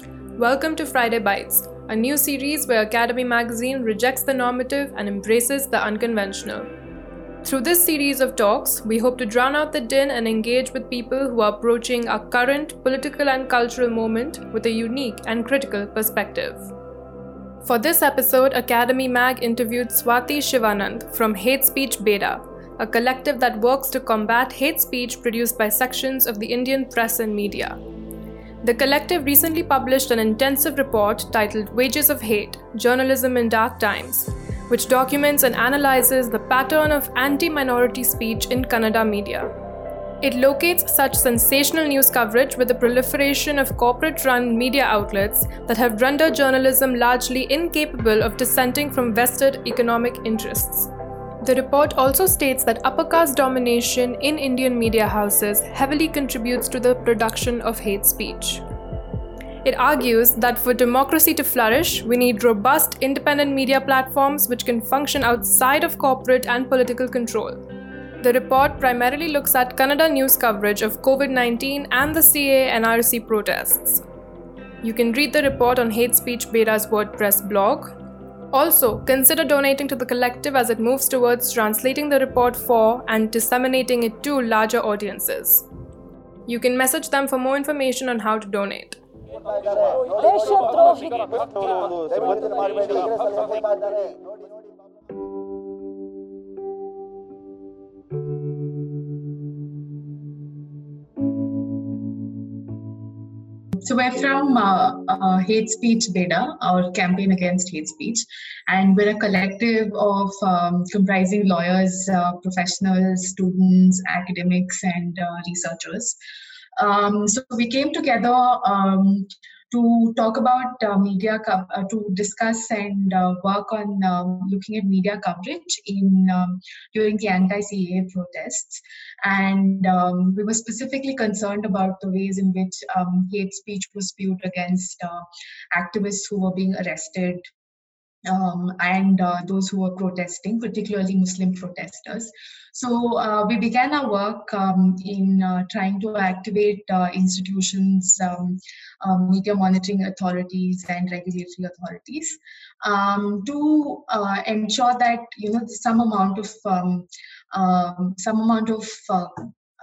Welcome to Friday Bites, a new series where Akademi Magazine rejects the normative and embraces the unconventional. Through this series of talks, we hope to drown out the din and engage with people who are approaching our current political and cultural moment with a unique and critical perspective. For this episode, Akademi Mag interviewed Swathi Shivanand from Hate Speech Beda, a collective that works to combat hate speech produced by sections of the Indian press and media. The collective recently published an intensive report titled Wages of Hate Journalism in Dark Times, which documents and analyzes the pattern of anti minority speech in Kannada media. It locates such sensational news coverage with the proliferation of corporate run media outlets that have rendered journalism largely incapable of dissenting from vested economic interests. The report also states that upper caste domination in Indian media houses heavily contributes to the production of hate speech. It argues that for democracy to flourish, we need robust independent media platforms which can function outside of corporate and political control. The report primarily looks at Kannada news coverage of COVID 19 and the CAA NRC protests. You can read the report on Hate Speech Beda's WordPress blog, also, consider donating to the collective as it moves towards translating the report for and disseminating it to larger audiences. You can message them for more information on how to donate. So we're from uh, uh, Hate Speech Beda, our campaign against hate speech, and we're a collective of um, comprising lawyers, uh, professionals, students, academics, and uh, researchers. Um, so we came together um, to talk about uh, media, co- uh, to discuss and uh, work on um, looking at media coverage in um, during the anti-CAA protests, and um, we were specifically concerned about the ways in which um, hate speech was spewed against uh, activists who were being arrested um, and uh, those who were protesting, particularly Muslim protesters. So uh, we began our work um, in uh, trying to activate uh, institutions, um, um, media monitoring authorities, and regulatory authorities um, to uh, ensure that you know some amount of um, um, some amount of uh,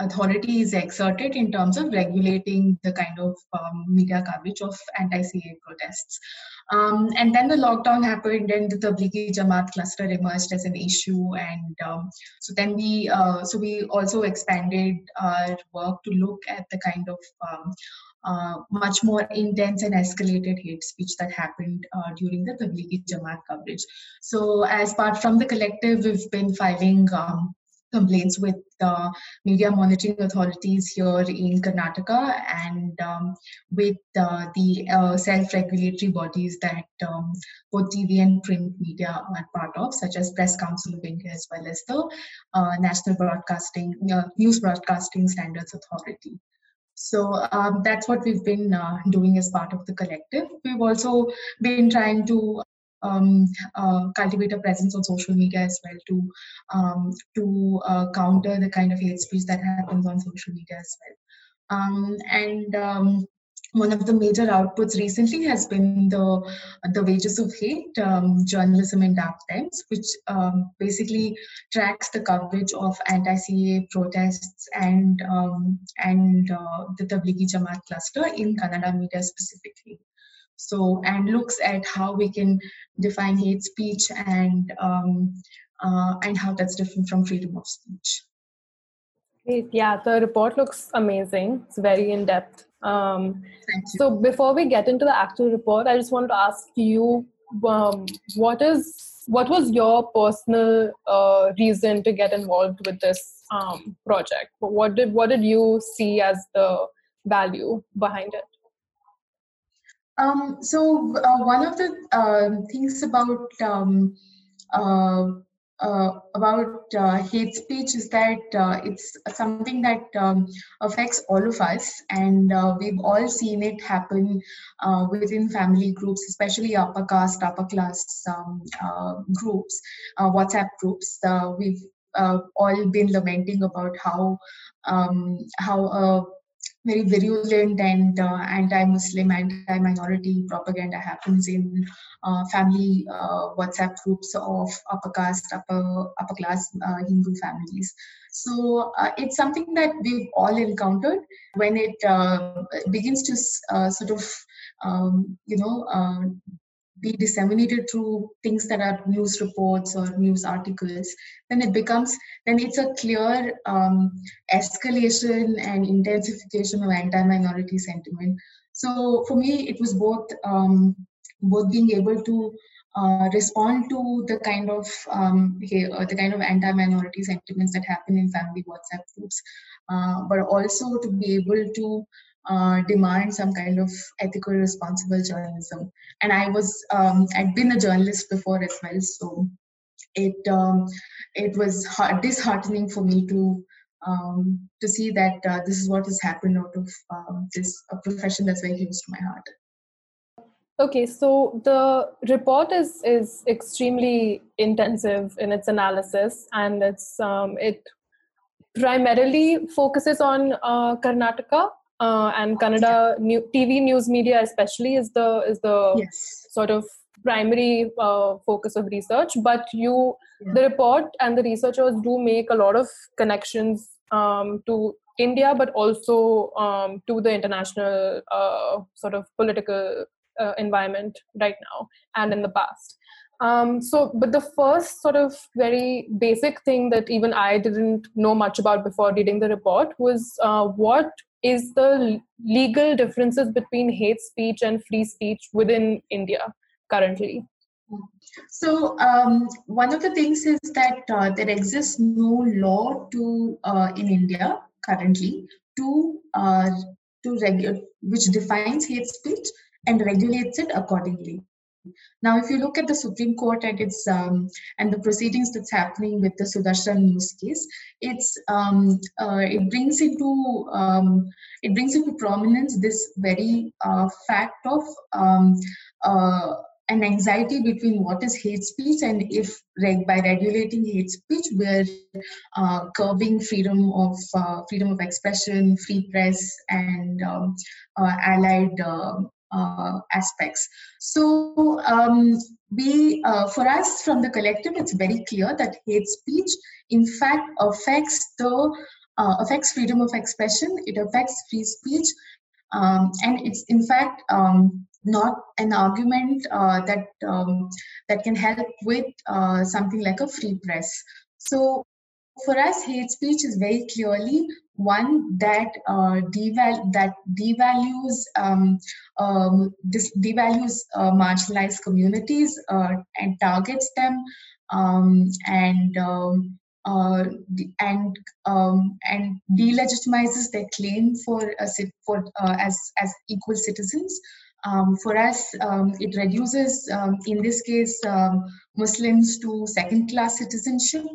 authority is exerted in terms of regulating the kind of um, media coverage of anti-CAA protests. Um, and then the lockdown happened and the Tablighi Jamaat cluster emerged as an issue. And um, so then we, uh, so we also expanded our work to look at the kind of um, uh, much more intense and escalated hate speech that happened uh, during the Tablighi Jamaat coverage. So as part from the collective, we've been filing um, complaints with uh, media monitoring authorities here in Karnataka and um, with uh, the uh, self-regulatory bodies that um, both TV and print media are part of, such as Press Council of India as well as the uh, National Broadcasting uh, News Broadcasting Standards Authority. So um, that's what we've been uh, doing as part of the collective. We've also been trying to um, uh, cultivate a presence on social media as well to um, to uh, counter the kind of hate speech that happens on social media as well. Um, and um, one of the major outputs recently has been the the wages of hate um, journalism in dark times, which um, basically tracks the coverage of anti-CAA protests and and uh, the Tablighi Jamaat cluster in Kannada media specifically so and looks at how we can define hate speech and um, uh, and how that's different from freedom of speech Great. Yeah, the report looks amazing. It's very in depth. Um, so before we get into the actual report, I just want to ask you, um, what is what was your personal uh, reason to get involved with this um, project? What did what did you see as the value behind it? Um, so uh, one of the uh, things about um, uh, uh about uh, hate speech is that uh, it's something that um, affects all of us, and we've all seen it happen within family groups, especially upper caste, upper class um, groups, WhatsApp groups. we've all been lamenting about how um, how very virulent and uh, anti-Muslim, anti-minority propaganda happens in uh, family uh, WhatsApp groups of upper caste, upper upper class uh, Hindu families. So uh, it's something that we've all encountered when it uh, begins to sort of um, you know be disseminated through things that are news reports or news articles, then it becomes then it's a clear um, escalation and intensification of anti-minority sentiment. So for me, it was both um, both being able to uh, respond to the kind of um, uh, the kind of anti-minority sentiments that happen in family WhatsApp groups, uh, but also to be able to uh, demand some kind of ethical, responsible journalism. And I was, um, I'd been a journalist before as well, so it um, it was disheartening for me to um, to see that uh, this is what has happened out of um, this a profession that's very close to my heart. Okay, so the report is is extremely intensive in its analysis, and it's um, it primarily focuses on uh, Karnataka uh, and Kannada new, TV news media especially is the is the yes. sort of primary uh, focus of research. But you, yeah. the report and the researchers do make a lot of connections um, to India, but also um, to the international uh, sort of political uh, environment right now and in the past. Um, so, but the first sort of very basic thing that even I didn't know much about before reading the report was uh, what is the legal differences between hate speech and free speech within India currently? So um, one of the things is that uh, there exists no law to uh, in India currently to uh, to which defines hate speech and regulates it accordingly. Now, if you look at the Supreme Court and its um, and the proceedings that's happening with the Sudarshan news case, it's um, uh, it brings into um, it brings into prominence this very uh, fact of um, uh, an anxiety between what is hate speech and if reg- by regulating hate speech we're uh, curbing freedom of uh, freedom of expression, free press, and um, uh, allied um, uh, aspects. So um, we, uh, for us from the collective, it's very clear that hate speech, in fact, affects the uh, affects freedom of expression. It affects free speech, um, and it's in fact um, not an argument uh, that um, that can help with uh, something like a free press. So for us, hate speech is very clearly one that uh, deval- that devalues um, um, dis- devalues uh, marginalized communities uh, and targets them um, and um, uh, and um, and delegitimizes their claim for a, for uh, as as equal citizens. Um, for us, um, it reduces, um, in this case, um, Muslims to second-class citizenship,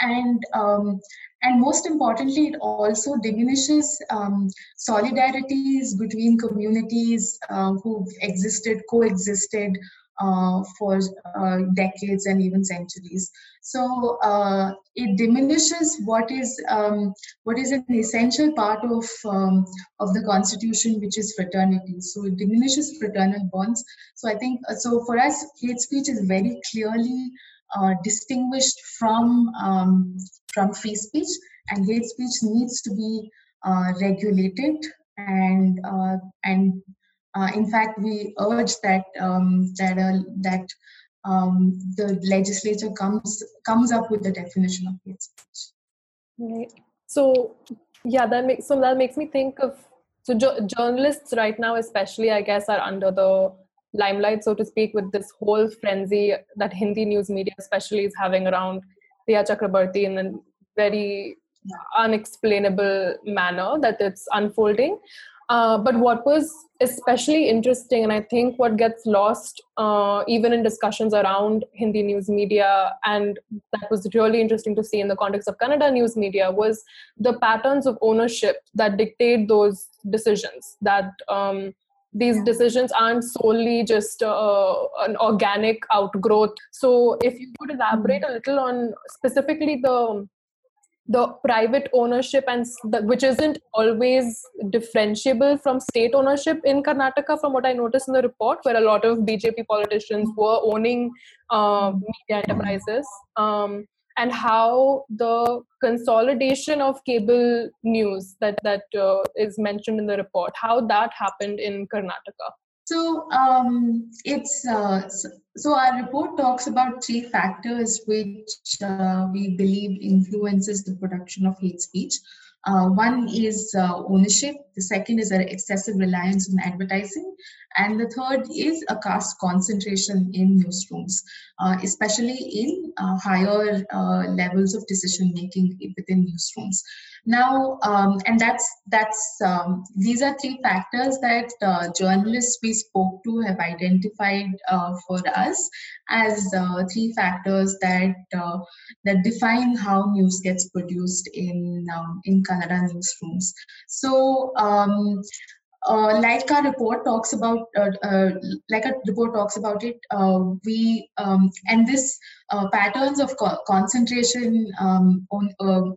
and um, and most importantly, it also diminishes um, solidarities between communities uh, who've existed, coexisted uh, for uh, decades and even centuries. So uh, it diminishes what is um, what is an essential part of um, of the constitution, which is fraternity. So it diminishes fraternal bonds. So I think uh, so for us, hate speech is very clearly uh, distinguished from um, from free speech, and hate speech needs to be uh, regulated and and uh, in fact, we urge that um, that uh, that um, the legislature comes comes up with the definition of hate speech. Right. So yeah, that makes so that makes me think of so jo- journalists right now, especially, I guess, are under the limelight, so to speak, with this whole frenzy that Hindi news media, especially, is having around Rhea Chakraborty in a very unexplainable manner that it's unfolding. Uh, but what was especially interesting, and I think what gets lost uh, even in discussions around Hindi news media, and that was really interesting to see in the context of Kannada news media, was the patterns of ownership that dictate those decisions. That um, these decisions aren't solely just uh, an organic outgrowth. So, if you could elaborate a little on specifically the the private ownership and the, which isn't always differentiable from state ownership in Karnataka, from what I noticed in the report, where a lot of BJP politicians were owning uh, media enterprises, um, and how the consolidation of cable news that that uh, is mentioned in the report, how that happened in Karnataka. So um, it's uh, so our report talks about three factors which uh, we believe influences the production of hate speech. Uh, one is uh, ownership. The second is an excessive reliance on advertising, and the third is a caste concentration in newsrooms, uh, especially in uh, higher levels of decision making within newsrooms. Now, um, and that's that's um, these are three factors that uh, journalists we spoke to have identified uh, for us as uh, three factors that uh, that define how news gets produced in um, in Kannada newsrooms. So. Um, uh, like our report talks about, uh, uh, like a report talks about it, uh, we um, and this uh, patterns of co- concentration um, on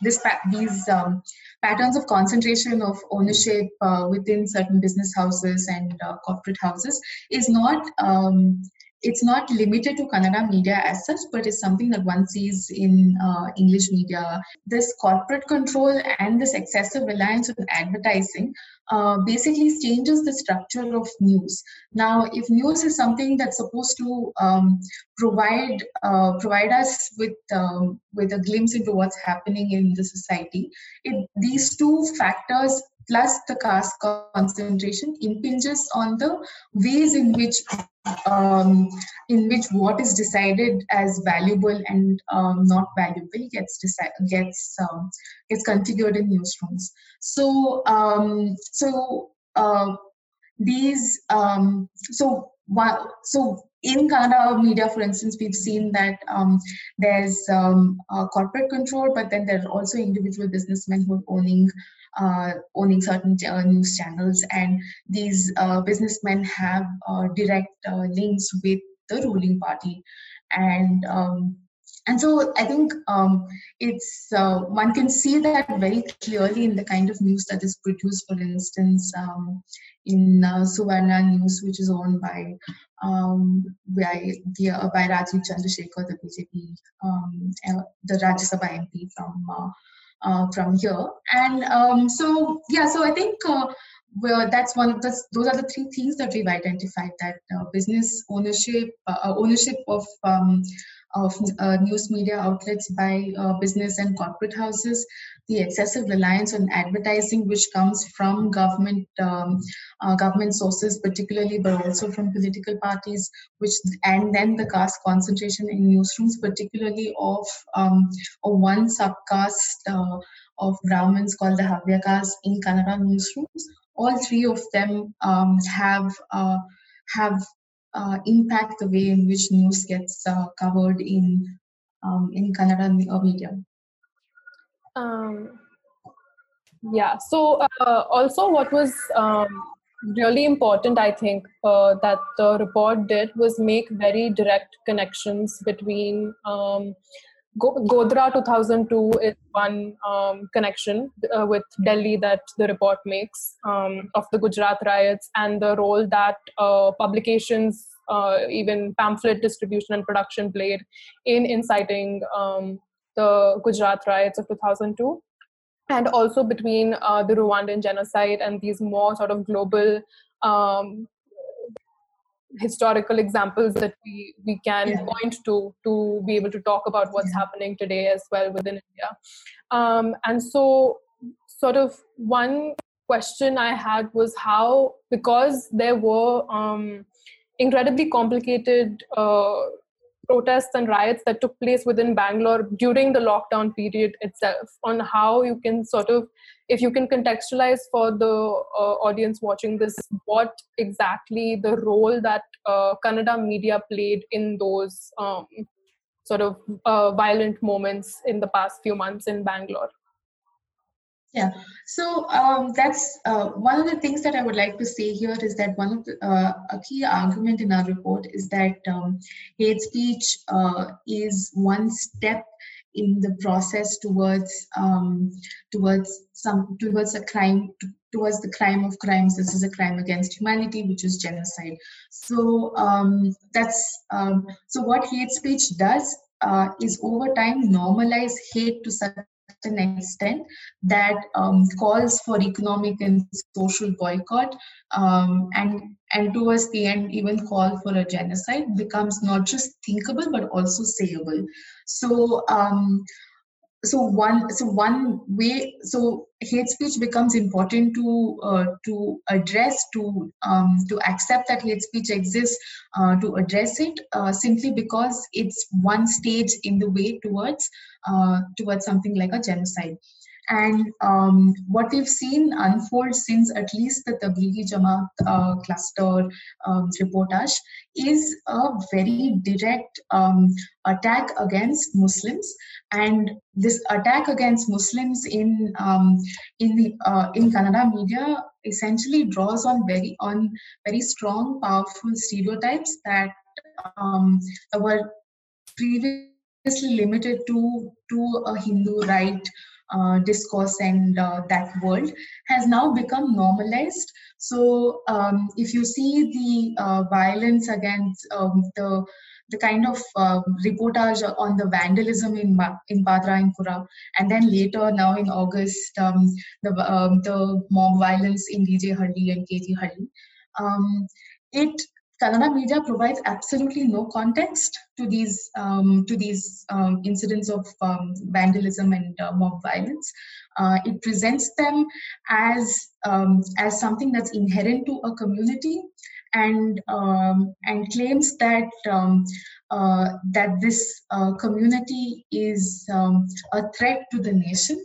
this these um, patterns of concentration of ownership uh, within certain business houses and corporate houses is not um, it's not limited to Kannada media as such, but it's something that one sees in uh, English media. This corporate control and this excessive reliance on advertising uh, basically changes the structure of news. Now, if news is something that's supposed to um, provide uh, provide us with um, with a glimpse into what's happening in the society, it, these two factors plus the caste concentration impinges on the ways in which um, in which what is decided as valuable and um, not valuable gets decided gets um, gets configured in newsrooms. So um, so uh, these um, so so in Kannada media, for instance, we've seen that um, there's um, corporate control, but then there are also individual businessmen who are owning uh, owning certain uh, news channels, and these uh, businessmen have uh, direct uh, links with the ruling party, and um, and so I think um, it's uh, one can see that very clearly in the kind of news that is produced. For instance, um, in uh, Suvarna News, which is owned by um, by, the, uh, by Rajeev Chandrasekhar, the BJP, um, the Rajya Sabha MP from uh, from here. And um, so, yeah, so I think uh, well, that's one the those are the three things that we've identified that uh, business ownership uh, ownership of um, of uh, news media outlets by uh, business and corporate houses, the excessive reliance on advertising, which comes from government um, uh, government sources, particularly, but also from political parties, which and then the caste concentration in newsrooms, particularly of um, one subcaste uh, of Brahmins called the Havya caste in Kannada newsrooms. All three of them um, have uh, have uh, impact the way in which news gets uh, covered in um, in Kannada media? Um, yeah. So uh, also, what was um, really important, I think, uh, that the report did was make very direct connections between um, Godhra 2002 is one um, connection uh, with Delhi that the report makes um, of the Gujarat riots and the role that uh, publications, uh, even pamphlet distribution and production played in inciting um, the Gujarat riots of 2002. And also between uh, the Rwandan genocide and these more sort of global um, historical examples that we we can yeah. point to to be able to talk about what's happening today as well within India. Um, and so, sort of one question I had was how because there were um, incredibly complicated uh, protests and riots that took place within Bangalore during the lockdown period itself, on how you can sort of, if you can contextualize for the uh, audience watching this, what exactly the role that uh, media played in those um, sort of uh, violent moments in the past few months in Bangalore. Yeah, so um, that's uh, one of the things that I would like to say here is that one of the uh, a key argument in our report is that um, hate speech uh, is one step in the process towards um, towards some towards a crime towards the crime of crimes. This is a crime against humanity which is genocide. So um, that's um, so what hate speech does uh, is over time normalize hate to such an extent that um, calls for economic and social boycott um, and and towards the end even call for a genocide becomes not just thinkable but also sayable. So um, so one so one way so hate speech becomes important to uh, to address to um, to accept that hate speech exists uh, to address it uh, simply because it's one stage in the way towards uh, towards something like a genocide and um, what we've seen unfold since at least the Tablighi Jamaat uh, cluster um, reportage is a very direct um, attack against Muslims. And this attack against Muslims in um, in the uh, in Kannada media essentially draws on very on very strong, powerful stereotypes that um, were previously limited to to a Hindu right uh, discourse and uh, that world has now become normalized. So um, if you see the uh, violence against um, the the kind of uh, reportage on the vandalism in in Padarayanapura, and then later now in August um, the um, the mob violence in DJ Halli and KG Halli, um, it Kannada media provides absolutely no context to these um, to these um, incidents of um, vandalism and uh, mob violence. Uh, it presents them as um, as something that's inherent to a community, and um, and claims that um, uh, that this uh, community is a threat to the nation.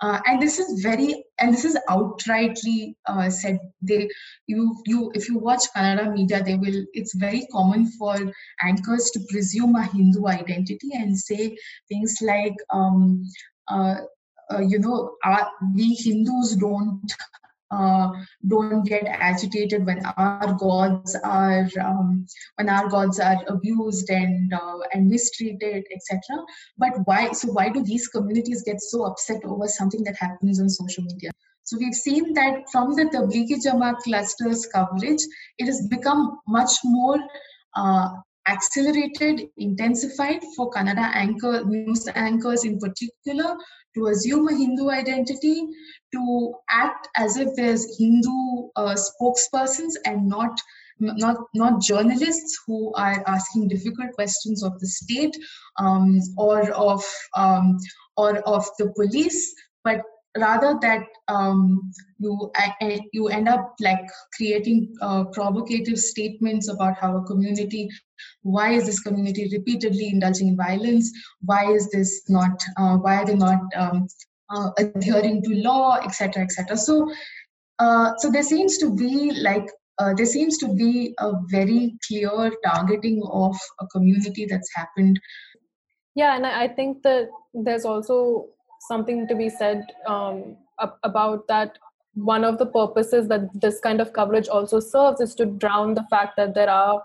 Uh, and this is very and this is outrightly uh, said they you you if you watch kannada media they will it's very common for anchors to presume a hindu identity and say things like um, uh, uh you know our, we hindus don't uh, don't get agitated when our gods are um, when our gods are abused and uh, and mistreated etc but why so why do these communities get so upset over something that happens on social media? So we've seen that from the Tablighi Jamaat clusters coverage, it has become much more uh, accelerated, intensified for Kannada anchor news anchors in particular to assume a Hindu identity, to act as if there's Hindu uh, spokespersons and not not not journalists who are asking difficult questions of the state um, or of um, or of the police, but rather that um, you you end up like creating uh, provocative statements about how a community why is this community repeatedly indulging in violence why is this not uh, why are they not um, uh, adhering to law, etc., etc. So, uh, so there seems to be like uh, there seems to be a very clear targeting of a community that's happened. Yeah, and I think that there's also something to be said um, about that. One of the purposes that this kind of coverage also serves is to drown the fact that there are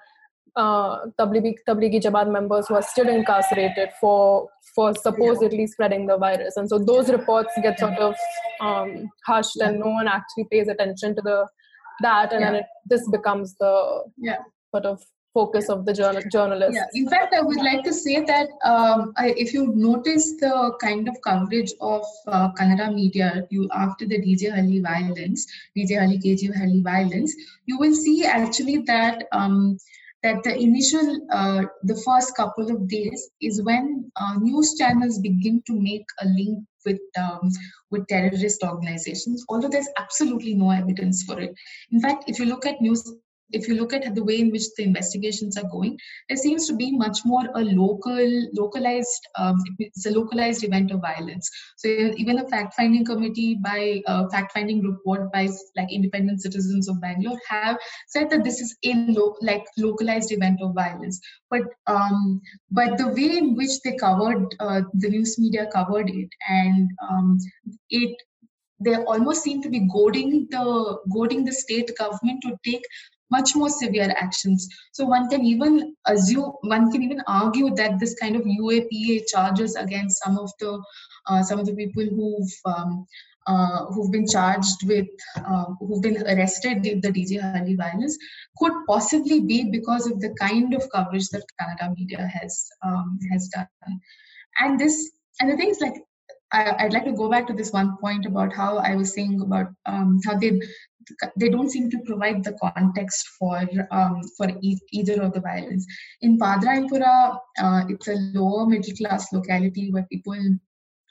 uh, Tablighi, Tablighi Jamaat members who are still incarcerated for for supposedly spreading the virus, and so those reports get sort of um, hushed, yeah. and no one actually pays attention to the that, and yeah. then it, this becomes the sort of focus of the journal, journalist. Yeah, in fact, I would like to say that um, I, if you notice the kind of coverage of uh, Kannada media you after the DJ Halli violence, DJ Halli KG Halli violence, you will see actually that. Um, that the initial, uh, the first couple of days is when uh, news channels begin to make a link with um, with terrorist organizations. Although there's absolutely no evidence for it. In fact, if you look at news if you look at the way in which the investigations are going, there seems to be much more a local, localized, um, it's a localized event of violence. So even a fact-finding committee by a fact-finding report by like independent citizens of Bangalore have said that this is a lo- like localized event of violence. But um, but the way in which they covered uh, the news media covered it and um, it they almost seem to be goading the goading the state government to take much more severe actions. So one can even assume, one can even argue that this kind of UAPA charges against some of the uh, some of the people who've um, uh, who've been charged with, uh, who've been arrested with the DJ Halli violence, could possibly be because of the kind of coverage that Kannada media has um, has done. And this, and the things like, I, would like to go back to this one point about how I was saying about um, how they they don't seem to provide the context for um, for e- either of the violence. In Padarayanapura, uh, it's a lower middle class locality where people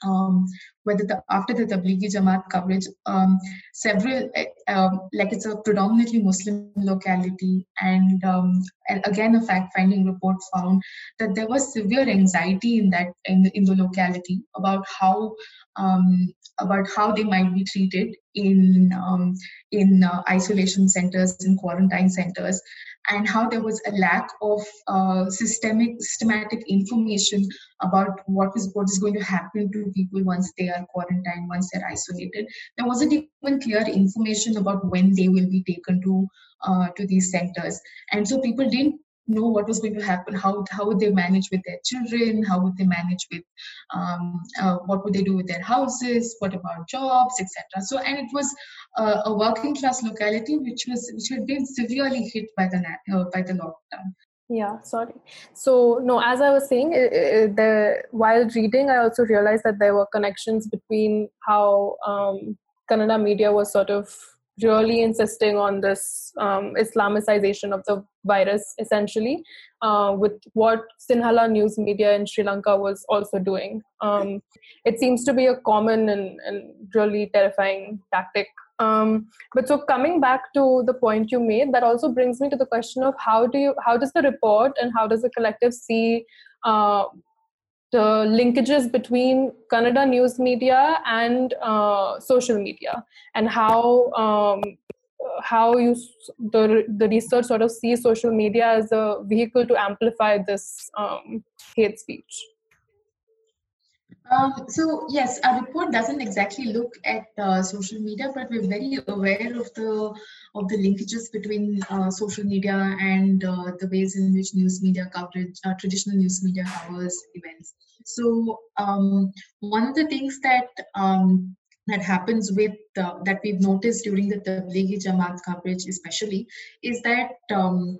um, whether the after the Tablighi Jamaat coverage, um, several uh, like it's a predominantly Muslim locality, and, um, and again a fact-finding report found that there was severe anxiety in that in, in the locality about how um, about how they might be treated in um, in uh, isolation centers in quarantine centers and how there was a lack of uh, systemic systematic information about what is what is going to happen to people once they are quarantined once they're isolated there wasn't even clear information about when they will be taken to uh, to these centers. And so people didn't know what was going to happen how how would they manage with their children how would they manage with um, uh, what would they do with their houses what about jobs etc so and it was uh, a working class locality which was which had been severely hit by the uh, by the lockdown yeah sorry so no as i was saying the while reading i also realized that there were connections between how um, kannada media was sort of really insisting on this um, Islamicization of the virus, essentially, uh, with what Sinhala news media in Sri Lanka was also doing. Um, it seems to be a common and, and really terrifying tactic. Um, but so coming back to the point you made, that also brings me to the question of how do you, how does the report and how does the collective see uh, the linkages between Kannada news media and uh, social media, and how um, how you the the research sort of sees social media as a vehicle to amplify this um, hate speech. Um, so yes, our report doesn't exactly look at uh, social media, but we're very aware of the of the linkages between uh, social media and uh, the ways in which news media coverage, uh, traditional news media covers events. So um, one of the things that um, that happens with that we've noticed during the Tablighi Jamaat coverage, especially, is that um,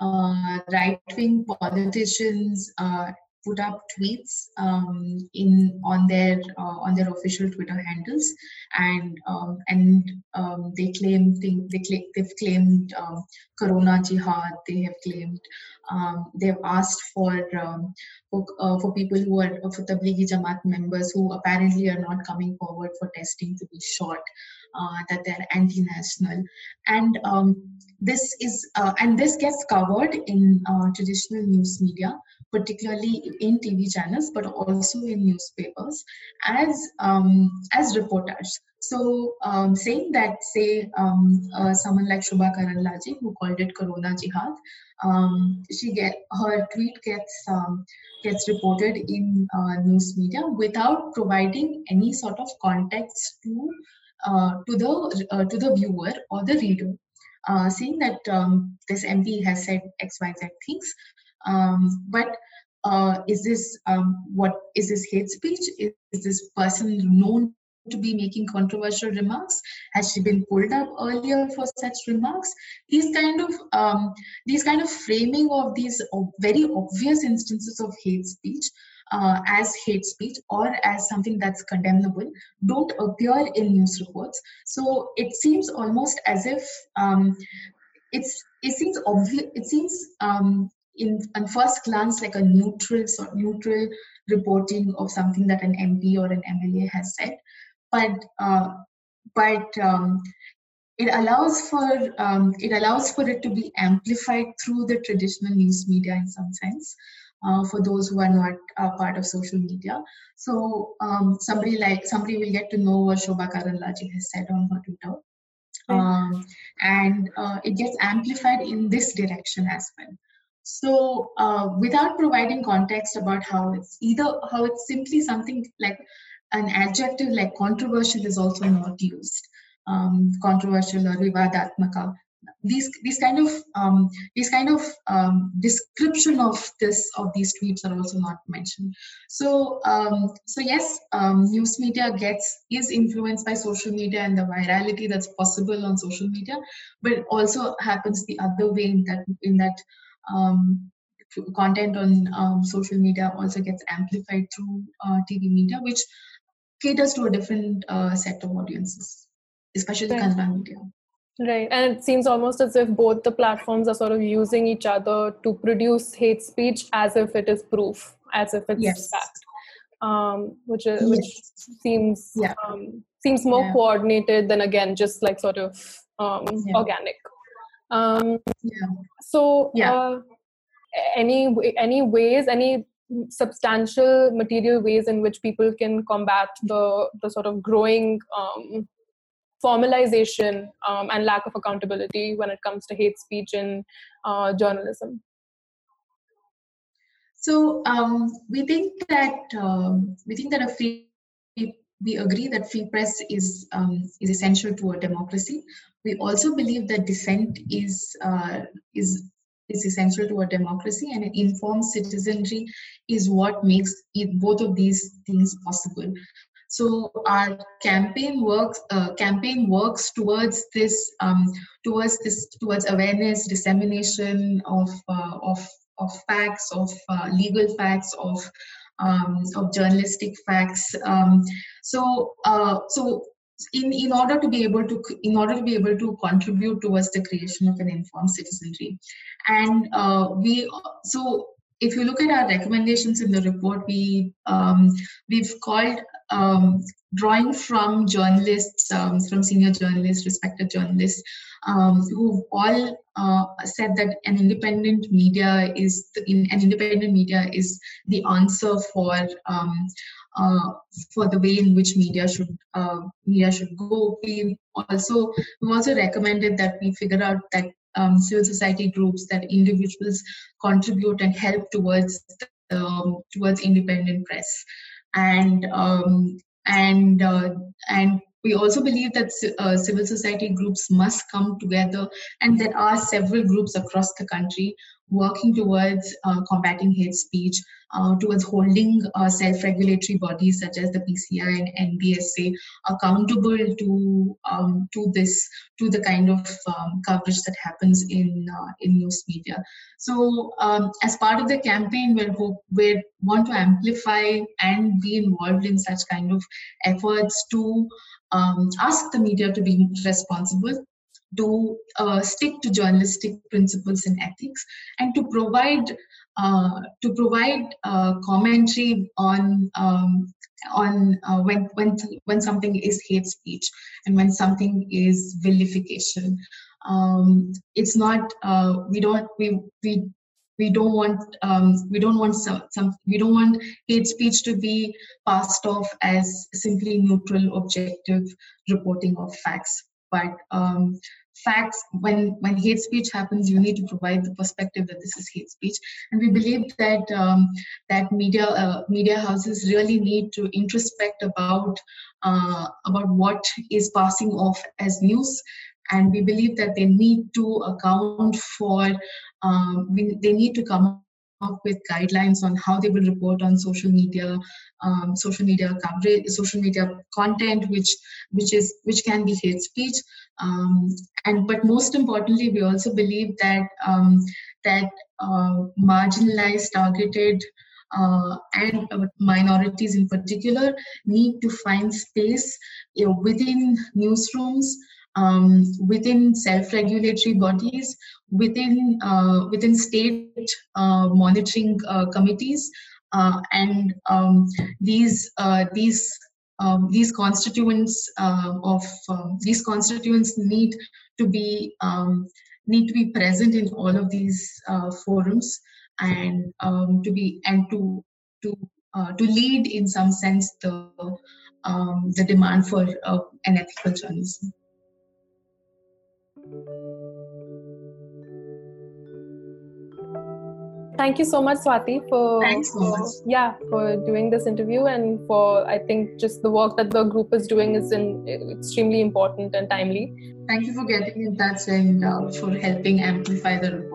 uh, right-wing politicians uh, put up tweets um, in on their uh, on their official Twitter handles, and um, and um, they claim they, they claim, they've claimed um, Corona jihad. They have claimed um, they've asked for um, for, uh, for people who are for Tablighi Jamaat members who apparently are not coming forward for testing to be shot. Uh, that they're anti-national, and this is uh, and this gets covered in uh, traditional news media particularly in tv channels but also in newspapers as um, as reporters. So um, saying that say um, uh, someone like shobha karandlaje who called it corona jihad um, she get her tweet gets um, gets reported in uh, news media without providing any sort of context to to the uh, to the viewer or the reader uh, saying that um, this MP has said X, Y, Z things. Um, but uh, is this um, what is this hate speech? Is, is, this person known to be making controversial remarks? Has she been pulled up earlier for such remarks? These kind of um, these kind of framing of these very obvious instances of hate speech uh, as hate speech or as something that's condemnable don't appear in news reports. So it seems almost as if um, it's it seems obvious. It seems um, in on first glance like a neutral sort neutral reporting of something that an MP or an MLA has said, but uh, but um, it allows for um, it allows for it to be amplified through the traditional news media in some sense uh, for those who are not uh, part of social media. So um, somebody like somebody will get to know what Shobha Karandlaje has said on her Twitter. Um, and uh, it gets amplified in this direction as well. So uh, without providing context about how it's either how it's simply something like an adjective like controversial is also not used. Um, controversial or vivadatmaka these these kind of um, these kind of um, description of this of these tweets are also not mentioned. So um, so yes, um, news media gets is influenced by social media and the virality that's possible on social media, but it also happens the other way in that in that um, content on um, social media also gets amplified through uh, TV media, which caters to a different uh, set of audiences, especially right. the media. Right. And it seems almost as if both the platforms are sort of using each other to produce hate speech as if it is proof, as if it's yes. fact. Um, which is, yes. which seems yeah. um, seems more yeah. coordinated than again just like sort of um, yeah. organic. Um, yeah. So yeah. Uh, any any ways any substantial material ways in which people can combat the the sort of growing um, formalization um, and lack of accountability when it comes to hate speech in uh, journalism? So um, we think that um, we think that a free we agree that free press is um, is essential to a democracy. We also believe that dissent is uh, is is essential to a democracy, and an informed citizenry is what makes it, both of these things possible. So our campaign works uh, campaign works towards this um, towards this towards awareness, dissemination of uh, of of facts, of uh, legal facts, of um, of journalistic facts. Um, so uh, so in, in order to be able to in order to be able to contribute towards the creation of an informed citizenry and uh, we so if you look at our recommendations in the report, we um, we've called um, drawing from journalists, um, from senior journalists, respected journalists, um, who all uh, said that an independent media is in an independent media is the answer for um, uh, for the way in which media should uh, media should go. We also we also recommended that we figure out that um, civil society groups, that individuals contribute and help towards um, towards independent press, and um, and uh, and we also believe that uh, civil society groups must come together, and there are several groups across the country working towards uh, combating hate speech, uh, towards holding uh, self-regulatory bodies such as the PCI and NBSA accountable to um, to this to the kind of um, coverage that happens in uh, in news media. So, um, as part of the campaign, we hope we want to amplify and be involved in such kind of efforts to um, ask the media to be responsible to uh, stick to journalistic principles and ethics and to provide uh, to provide uh, commentary on um, on uh, when when when something is hate speech and when something is vilification. Um, it's not uh, we don't we we we don't want um, we don't want some, some we don't want hate speech to be passed off as simply neutral objective reporting of facts but um, facts when when hate speech happens you need to provide the perspective that this is hate speech. And we believe that um, that media uh, media houses really need to introspect about uh, about what is passing off as news. And we believe that they need to account for um, we, they need to come up with guidelines on how they will report on social media um, social media coverage social media content which which is which can be hate speech. Um, and but most importantly we also believe that um, that uh, marginalized targeted uh, and uh, minorities in particular need to find space you know, within newsrooms um, within self-regulatory bodies, within uh, within state uh, monitoring uh, committees, uh, and um, these uh, these um, these constituents uh, of um, these constituents need to be um, need to be present in all of these forums and um, to be and to to to lead in some sense the the demand for an ethical journalism. Thank you so much, Swathi, for, Thanks so much. yeah for doing this interview and for I think just the work that the group is doing is in, extremely important and timely. Thank you for getting in touch and uh, for helping amplify the.